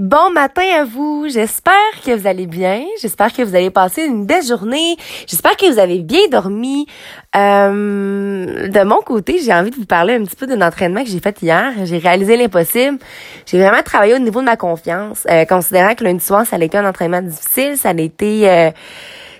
Bon matin à vous. J'espère que vous allez bien. J'espère que vous allez passer une belle journée. J'espère que vous avez bien dormi. Euh, de mon côté, j'ai envie de vous parler un petit peu d'un entraînement que j'ai fait hier. J'ai réalisé l'impossible. J'ai vraiment travaillé au niveau de ma confiance, euh, considérant que lundi soir, ça a été un entraînement difficile. Ça a été... Euh,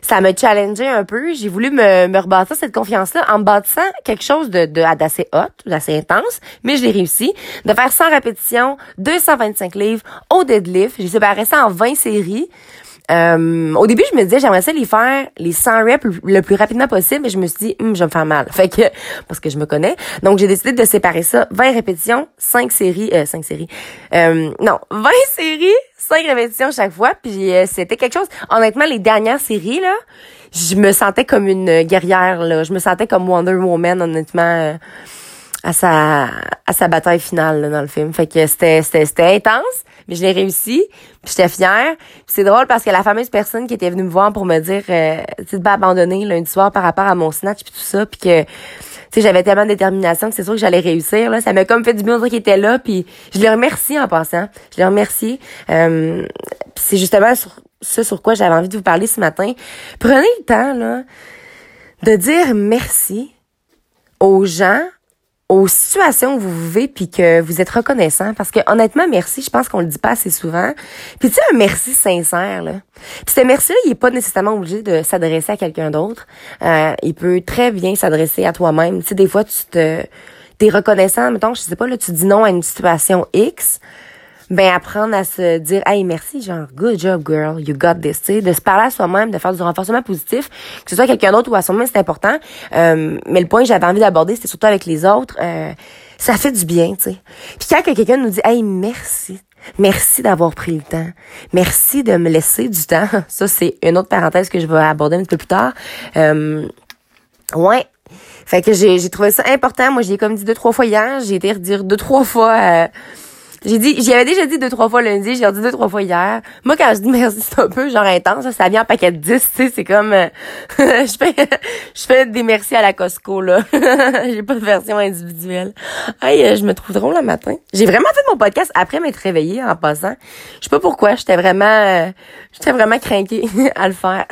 ça m'a challengé un peu. J'ai voulu me, me rebâtir cette confiance-là en bâtissant quelque chose de, de d'assez hot, d'assez intense, mais je l'ai réussi. De faire 100 répétitions, 225 livres au deadlift. J'ai séparé ça en 20 séries. Euh, au début, je me disais, j'aimerais ça les faire les 100 reps le plus rapidement possible, mais je me suis dit, hum, je vais me faire mal. Fait que, parce que je me connais. Donc, j'ai décidé de séparer ça. 20 répétitions, 5 séries, euh, 5 séries. Euh, non, 20 séries, 5 répétitions chaque fois. Puis, euh, c'était quelque chose. Honnêtement, les dernières séries, là, je me sentais comme une guerrière, là. Je me sentais comme Wonder Woman, honnêtement. À sa à sa bataille finale là, dans le film. Fait que c'était c'était c'était intense, mais je l'ai réussi. J'étais fière. C'est drôle parce que la fameuse personne qui était venue me voir pour me dire euh, tu pas abandonner lundi soir par rapport à mon snatch puis tout ça puis que tu sais j'avais tellement de détermination que c'est sûr que j'allais réussir là, ça m'a comme fait du bien dire qu'il était là puis je le remercie en passant. Je le remercie. Euh, c'est justement sur ça sur quoi j'avais envie de vous parler ce matin. Prenez le temps là de dire merci aux gens aux situations où vous vivez puis que vous êtes reconnaissant. Parce que honnêtement merci je pense qu'on le dit pas assez souvent. Puis tu sais un merci sincère là. Puis ce merci là il est pas nécessairement obligé de s'adresser à quelqu'un d'autre. Euh, il peut très bien s'adresser à toi-même. Tu sais des fois tu te t'es reconnaissant mettons je sais pas là tu dis non à une situation X ben apprendre à se dire hey merci genre good job girl you got this tu sais de se parler à soi-même de faire du renforcement positif que ce soit quelqu'un d'autre ou à soi-même c'est important euh, mais le point que j'avais envie d'aborder c'était surtout avec les autres euh, ça fait du bien tu sais puis quand quelqu'un nous dit hey merci Merci d'avoir pris le temps. Merci de me laisser du temps. Ça, c'est une autre parenthèse que je vais aborder un petit peu plus tard. Euh, ouais, fait que j'ai, trouvé ça important. Moi, j'ai comme dit deux, trois fois hier. J'ai été redire deux, trois fois. Euh, j'ai dit, j'y avais déjà dit deux, trois fois lundi, j'ai dit deux, trois fois hier. Moi, quand je dis merci, c'est un peu genre intense, ça vient en paquet de 10, tu sais, c'est comme, euh, je fais, je fais des merci à la Costco, là. j'ai pas de version individuelle. Hey, euh, je me trouve drôle le matin. J'ai vraiment fait mon podcast après m'être réveillée en passant. Je sais pas pourquoi, j'étais vraiment, euh, j'étais vraiment craquée à le faire.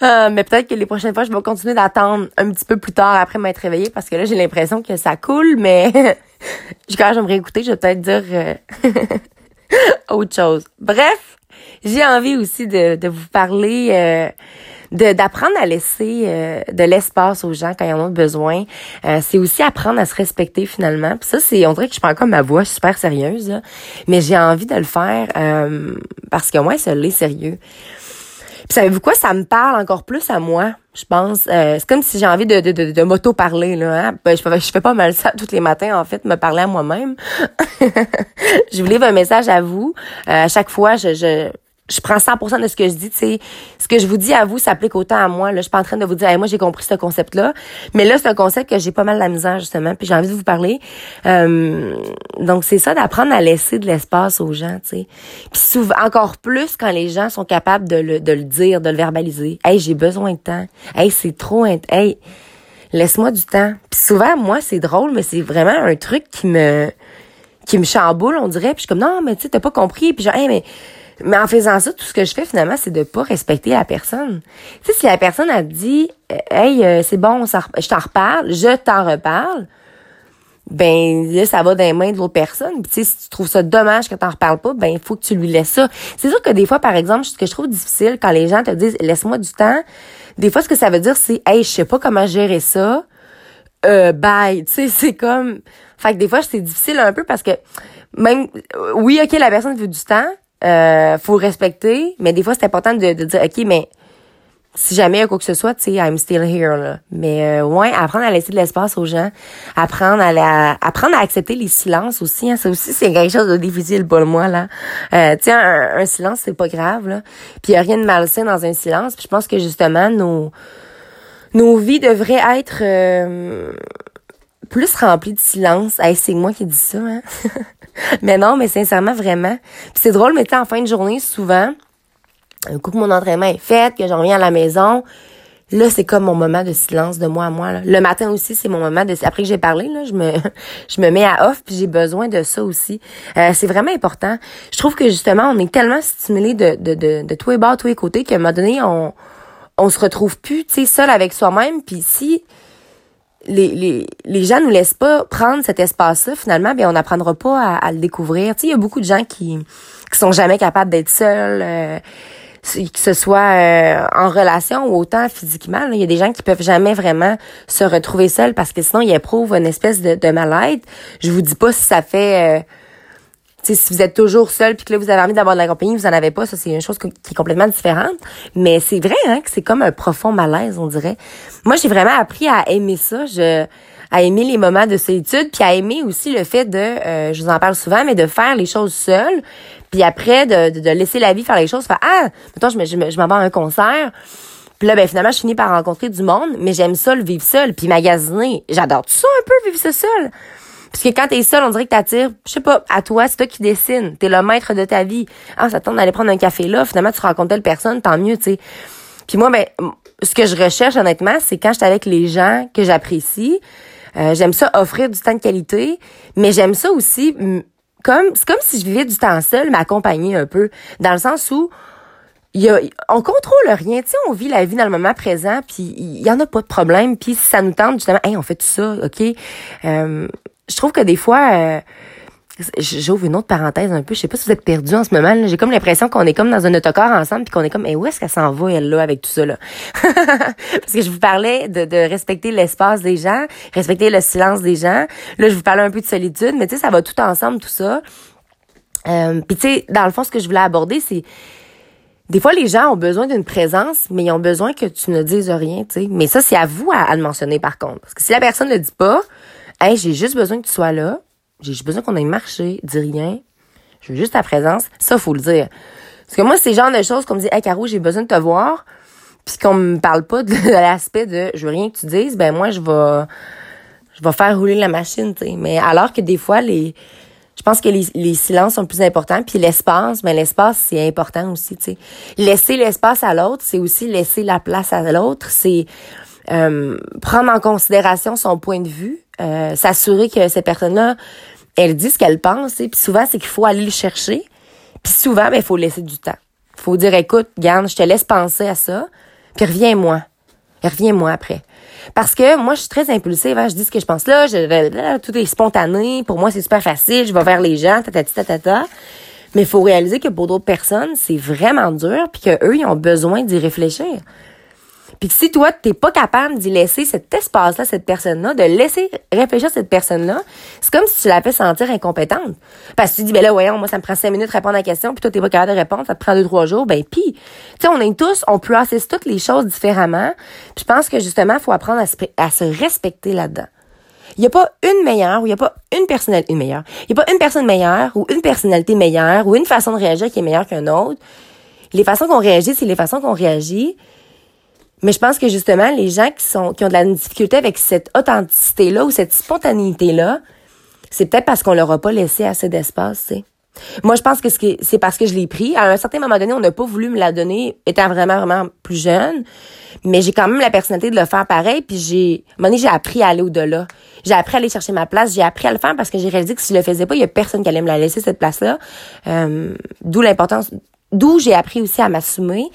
Mais peut-être que les prochaines fois, je vais continuer d'attendre un petit peu plus tard après m'être réveillée parce que là, j'ai l'impression que ça coule, mais quand je vais me réécouter, je vais peut-être dire euh, autre chose. Bref, j'ai envie aussi de, de vous parler euh, de d'apprendre à laisser de l'espace aux gens quand ils en ont besoin. c'est aussi apprendre à se respecter finalement. Puis ça, c'est on dirait que je prends comme ma voix super sérieuse, mais j'ai envie de le faire parce que moi, ça l'est sérieux. Puis savez-vous quoi? Ça me parle encore plus à moi, je pense. Euh, c'est comme si j'ai envie de, de, de, de m'auto-parler, là. Hein? Ben, je, je fais pas mal ça tous les matins, en fait, me parler à moi-même. je vous livre un message à vous. Euh, à chaque fois, je, je, je prends 100% de ce que je dis, tu ce que je vous dis à vous s'applique autant à moi. Là, je suis pas en train de vous dire, moi j'ai compris ce concept-là, mais là c'est un concept que j'ai pas mal la misère justement, puis j'ai envie de vous parler. Euh, donc c'est ça d'apprendre à laisser de l'espace aux gens, tu sais. Puis souvent encore plus quand les gens sont capables de le, de le dire, de le verbaliser. Hey, j'ai besoin de temps. Hey, c'est trop, hey, laisse-moi du temps. Puis souvent moi c'est drôle, mais c'est vraiment un truc qui me qui me chamboule, on dirait. Puis je suis comme non, mais tu sais, t'as pas compris. Puis genre, hey, mais mais en faisant ça, tout ce que je fais finalement, c'est de pas respecter la personne. Tu sais, si la personne a dit, hey, euh, c'est bon, je t'en reparle, je t'en reparle, ben là, ça va dans les mains de l'autre personne. Tu sais, si tu trouves ça dommage que t'en reparles pas, ben il faut que tu lui laisses ça. C'est sûr que des fois, par exemple, ce que je trouve difficile quand les gens te disent, laisse-moi du temps. Des fois, ce que ça veut dire, c'est, hey, je sais pas comment gérer ça. Euh, bye. Tu sais, c'est comme, fait que des fois, c'est difficile un peu parce que même, oui, ok, la personne veut du temps euh, faut respecter, mais des fois, c'est important de, de, dire, OK, mais si jamais il y a quoi que ce soit, tu sais, I'm still here, là. Mais euh, ouais, apprendre à laisser de l'espace aux gens, apprendre à la, apprendre à accepter les silences aussi, hein, ça aussi, c'est quelque chose de difficile pour moi, là. Euh, tu sais, un, silence, c'est pas grave, là. Puis il y a rien de malsain dans un silence, puis je pense que justement, nos, nos vies devraient être... Euh, plus remplies de silence. Hey, c'est moi qui dis ça, hein? mais non, mais sincèrement, vraiment. Puis c'est drôle, mais en fin de journée, souvent, un coup que mon entraînement est fait, que j'en reviens à la maison, Là, c'est comme mon moment de silence de moi à moi. Là. Le matin aussi, c'est mon moment de... Après que j'ai parlé, là, je me je me mets à off, puis j'ai besoin de ça aussi. Euh, c'est vraiment important. Je trouve que justement, on est tellement stimulé de, de, de, de tous les bords, tous les côtés, qu'à un moment donné, on, on se retrouve plus, tu sais, seul avec soi-même. Puis si les, les, les gens nous laissent pas prendre cet espace-là, finalement, ben on n'apprendra pas à, le découvrir. Il y a beaucoup de gens qui qui sont jamais capables d'être seuls. Euh, que ce soit euh, en relation ou autant physiquement. Il y a des gens qui peuvent jamais vraiment se retrouver seuls parce que sinon ils éprouvent une espèce de, de mal-être. Je vous dis pas si ça fait... Euh, si vous êtes toujours seul puis que là vous avez envie d'avoir de la compagnie, vous en avez pas, ça c'est une chose qui est complètement différente. Mais c'est vrai hein, que c'est comme un profond malaise, on dirait. Moi, j'ai vraiment appris à aimer ça. Je à aimer les moments de solitude, puis à aimer aussi le fait de, euh, je vous en parle souvent, mais de faire les choses seul, puis après de, de, laisser la vie faire les choses. Faire ah, mettons je je, je m'en vais à un concert. Puis là, ben finalement, je finis par rencontrer du monde, mais j'aime ça le vivre seul, puis magasiner. J'adore ça un peu, vivre ça seul? Parce que quand t'es seul, on dirait que t'attires, je sais pas, à toi, c'est toi qui dessine. T'es le maître de ta vie. Ah, ça tente d'aller prendre un café là. Finalement, tu rencontres telle personne, tant mieux, tu sais. Puis moi, ben, ce que je recherche, honnêtement, c'est quand je suis avec les gens que j'apprécie, euh, j'aime ça offrir du temps de qualité, mais j'aime ça aussi comme c'est comme si je vivais du temps seul, m'accompagner un peu dans le sens où y a, on contrôle rien, tu sais, on vit la vie dans le moment présent, puis il y en a pas de problème, puis si ça nous tente justement, hey, on fait tout ça, ok. Euh, je trouve que des fois, euh, J'ouvre une autre parenthèse un peu. Je sais pas si vous êtes perdu en ce moment. J'ai comme l'impression qu'on est comme dans un autocar ensemble puis qu'on est comme, et où est-ce qu'elle s'en va elle là avec tout ça là? Parce que je vous parlais de, de respecter l'espace des gens, respecter le silence des gens. Là, je vous parlais un peu de solitude, mais tu sais, ça va tout ensemble tout ça. Euh, puis tu sais, dans le fond, ce que je voulais aborder, c'est des fois, les gens ont besoin d'une présence, mais ils ont besoin que tu ne dises rien, tu sais. Mais ça, c'est à vous à, le mentionner, par contre. Parce que si la personne ne le dit pas, j'ai juste besoin que tu sois là, j'ai besoin qu'on aille marcher, dis rien. Je veux juste ta présence. Ça, faut le dire. Parce que moi, c'est le genre de choses qu'on me dit, hey, Caro, j'ai besoin de te voir. Puis qu'on me parle pas de, l'aspect de, je veux rien que tu dises, ben, moi, je vais, je vais faire rouler la machine, tu sais. Mais alors que des fois, les, je pense que les, les silences sont plus importants. Puis l'espace, ben, l'espace, c'est important aussi, tu sais. Laisser l'espace à l'autre, c'est aussi laisser la place à l'autre. C'est, euh, prendre en considération son point de vue, euh, s'assurer que cette personne-là elle dit ce qu'elle pense, et puis souvent, c'est qu'il faut aller le chercher. Puis souvent, ben, il faut laisser du temps. Faut dire, écoute, garde, je te laisse penser à ça, puis reviens-moi. Reviens-moi après. Parce que moi, je suis très impulsive. Hein, je dis ce que je pense là, tout est spontané. Pour moi, c'est super facile. Je vais vers les gens, tatati, tatata. Mais il faut réaliser que pour d'autres personnes, c'est vraiment dur, puis qu'eux, ils ont besoin d'y réfléchir. Puis si toi, t'es pas capable d'y laisser cet espace-là, cette personne-là, de laisser réfléchir cette personne-là, c'est comme si tu la fais sentir incompétente. Parce que tu dis, ben là, voyons, moi, ça me prend cinq minutes de répondre à la question, puis toi, t'es pas capable de répondre, ça te prend deux, trois jours, ben puis, tu sais, on est tous, on processe toutes les choses différemment. Puis je pense que justement, faut apprendre à se, à se respecter là-dedans. Il n'y a pas une meilleure ou il n'y a pas une personnalité meilleure. Il n'y a pas une personne meilleure ou une personnalité meilleure ou une façon de réagir qui est meilleure qu'une autre. Les façons qu'on réagit, c'est les façons qu'on réagit. Mais je pense que justement, les gens qui sont qui ont de la difficulté avec cette authenticité-là ou cette spontanéité-là, c'est peut-être parce qu'on leur a pas laissé assez d'espace, tu sais. Moi, je pense que c'est parce que je l'ai pris. À un certain moment donné, on n'a pas voulu me la donner, étant vraiment, vraiment plus jeune. Mais j'ai quand même la personnalité de le faire pareil. Puis j'ai, j'ai appris à aller au-delà. J'ai appris à aller chercher ma place. J'ai appris à le faire parce que j'ai réalisé que si je le faisais pas, il y a personne qui allait me la laisser, cette place-là. Euh, d'où l'importance, d'où j'ai appris aussi à m'assumer.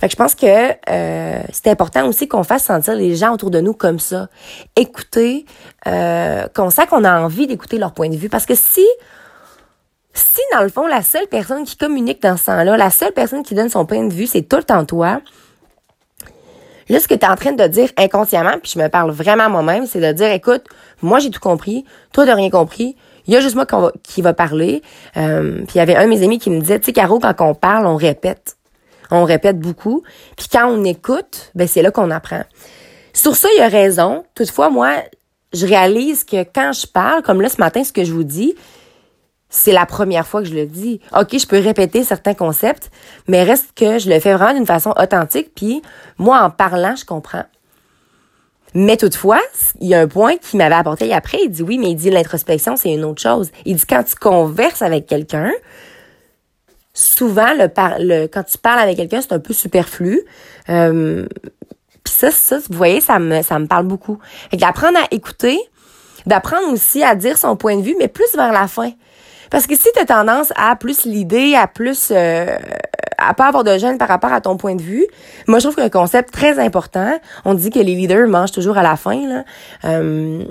Fait que je pense que euh, c'est important aussi qu'on fasse sentir les gens autour de nous comme ça. Écouter, euh, qu'on sait qu'on a envie d'écouter leur point de vue. Parce que si, si dans le fond, la seule personne qui communique dans ce temps-là, la seule personne qui donne son point de vue, c'est tout le temps toi, Là, ce que tu es en train de dire inconsciemment, puis je me parle vraiment moi-même, c'est de dire, écoute, moi j'ai tout compris, toi t'as rien compris, il y a juste moi qui va parler. Euh, puis il y avait un de mes amis qui me disait, tu sais, Caro, quand on parle, on répète. On répète beaucoup. Puis quand on écoute, ben c'est là qu'on apprend. Sur ça, il a raison. Toutefois, moi, je réalise que quand je parle, comme là ce matin, ce que je vous dis, c'est la première fois que je le dis. OK, je peux répéter certains concepts, mais reste que je le fais vraiment d'une façon authentique, puis moi, en parlant, je comprends. Mais toutefois, il y a un point qui m'avait apporté après. Il dit oui, mais il dit l'introspection, c'est une autre chose. Il dit quand tu converses avec quelqu'un, souvent, le, quand tu parles avec quelqu'un, c'est un peu superflu. Euh, ça, ça, vous voyez, ça me, ça me parle beaucoup. Fait d'apprendre à écouter, d'apprendre aussi à dire son point de vue, mais plus vers la fin. Parce que si tu as tendance à plus l'idée, à plus euh, à pas avoir de gêne par rapport à ton point de vue, moi je trouve qu'un concept très important, on dit que les leaders mangent toujours à la fin là. Euh,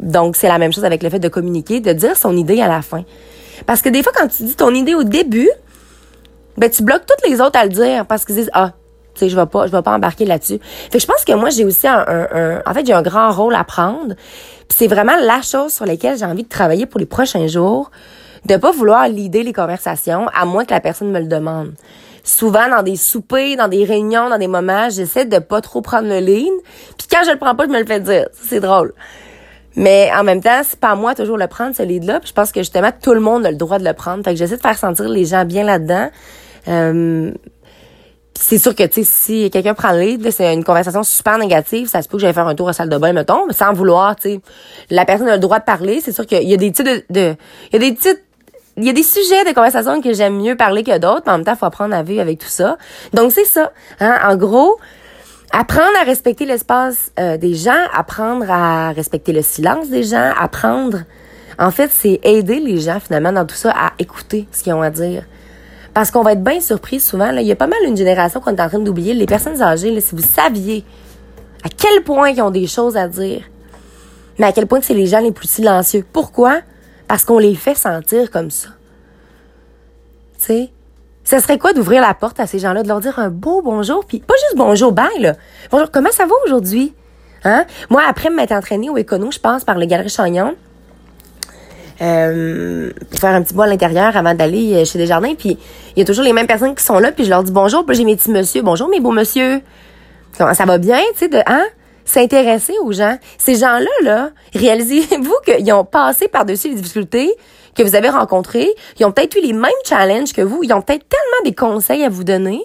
donc c'est la même chose avec le fait de communiquer, de dire son idée à la fin. Parce que des fois quand tu dis ton idée au début, ben tu bloques toutes les autres à le dire parce qu'ils disent ah tu sais je vais pas je vais pas embarquer là-dessus. Fait que je pense que moi j'ai aussi un, un, en fait j'ai un grand rôle à prendre. c'est vraiment la chose sur laquelle j'ai envie de travailler pour les prochains jours, de pas vouloir lider les conversations à moins que la personne me le demande. Souvent dans des soupers, dans des réunions, dans des moments, j'essaie de pas trop prendre le lead. Puis quand je le prends pas, je me le fais dire. C'est drôle. Mais en même temps, c'est pas à moi toujours le prendre, ce lead-là. Je pense que justement, tout le monde a le droit de le prendre. Fait que j'essaie de faire sentir les gens bien là-dedans. Euh, c'est sûr que, tu sais, si quelqu'un prend le lead, c'est une conversation super négative, ça se peut que j'aille faire un tour à salle de bain, mettons, mais sans vouloir, tu sais. La personne a le droit de parler. C'est sûr qu'il y a des petites de, il y a des petites il y a des sujets de conversation que j'aime mieux parler que d'autres, mais en même temps, faut apprendre à vivre avec tout ça. Donc, c'est ça. Hein? En gros, apprendre à respecter l'espace euh, des gens, apprendre à respecter le silence des gens, apprendre... En fait, c'est aider les gens, finalement, dans tout ça, à écouter ce qu'ils ont à dire. Parce qu'on va être bien surpris souvent. Là, il y a pas mal une génération qu'on est en train d'oublier. Les personnes âgées, là, si vous saviez à quel point ils ont des choses à dire, mais à quel point c'est les gens les plus silencieux. Pourquoi? Parce qu'on les fait sentir comme ça. Tu sais? Ce serait quoi d'ouvrir la porte à ces gens-là, de leur dire un beau bonjour, puis pas juste bonjour, bye, là. Bonjour, comment ça va aujourd'hui? Hein? Moi, après m'être entraînée au écono, je pense, par le Galerie Chagnon, euh, pour faire un petit bout à l'intérieur avant d'aller euh, chez Desjardins. Puis il y a toujours les mêmes personnes qui sont là, puis je leur dis bonjour, puis j'ai mes petits monsieur, bonjour mes beaux monsieur. Ça va bien, tu sais, de hein? S'intéresser aux gens. Ces gens-là, là, réalisez-vous qu'ils ont passé par-dessus les difficultés que vous avez rencontrées. Ils ont peut-être eu les mêmes challenges que vous. Ils ont peut-être tellement des conseils à vous donner.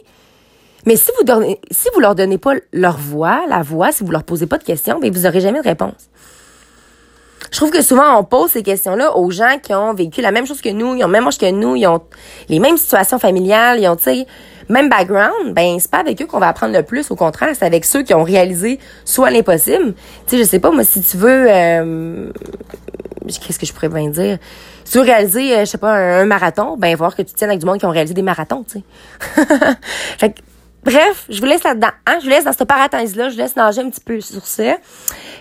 Mais si vous donnez, leur donnez pas leur voix, la voix, si vous leur posez pas de questions, ben vous aurez jamais de réponse. Je trouve que souvent, on pose ces questions-là aux gens qui ont vécu la même chose que nous, ils ont même âge que nous, ils ont les mêmes situations familiales, ils ont, tu sais, même background. Ben, c'est pas avec eux qu'on va apprendre le plus. Au contraire, c'est avec ceux qui ont réalisé soit l'impossible. Tu sais, je sais pas, moi, si tu veux, euh, qu'est-ce que je pourrais bien dire? Si tu veux réaliser, euh, je sais pas, un, marathon, ben, voir que tu tiens avec du monde qui ont réalisé des marathons, tu sais. Bref, je vous laisse là-dedans. Hein? Je vous laisse dans ce parenthèse-là. Je vous laisse nager un petit peu sur ça.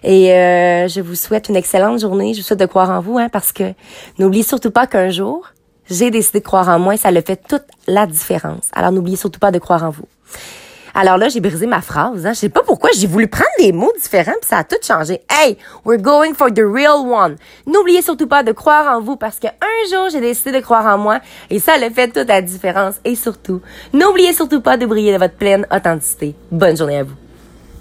Et euh, je vous souhaite une excellente journée. Je vous souhaite de croire en vous, hein, parce que n'oubliez surtout pas qu'un jour, j'ai décidé de croire en moi et ça le fait toute la différence. Alors n'oubliez surtout pas de croire en vous. Alors là, j'ai brisé ma phrase. Hein. Je sais pas pourquoi j'ai voulu prendre des mots différents puis ça a tout changé. Hey, we're going for the real one. N'oubliez surtout pas de croire en vous parce qu'un jour, j'ai décidé de croire en moi et ça le fait toute la différence. Et surtout, n'oubliez surtout pas de briller de votre pleine authenticité. Bonne journée à vous.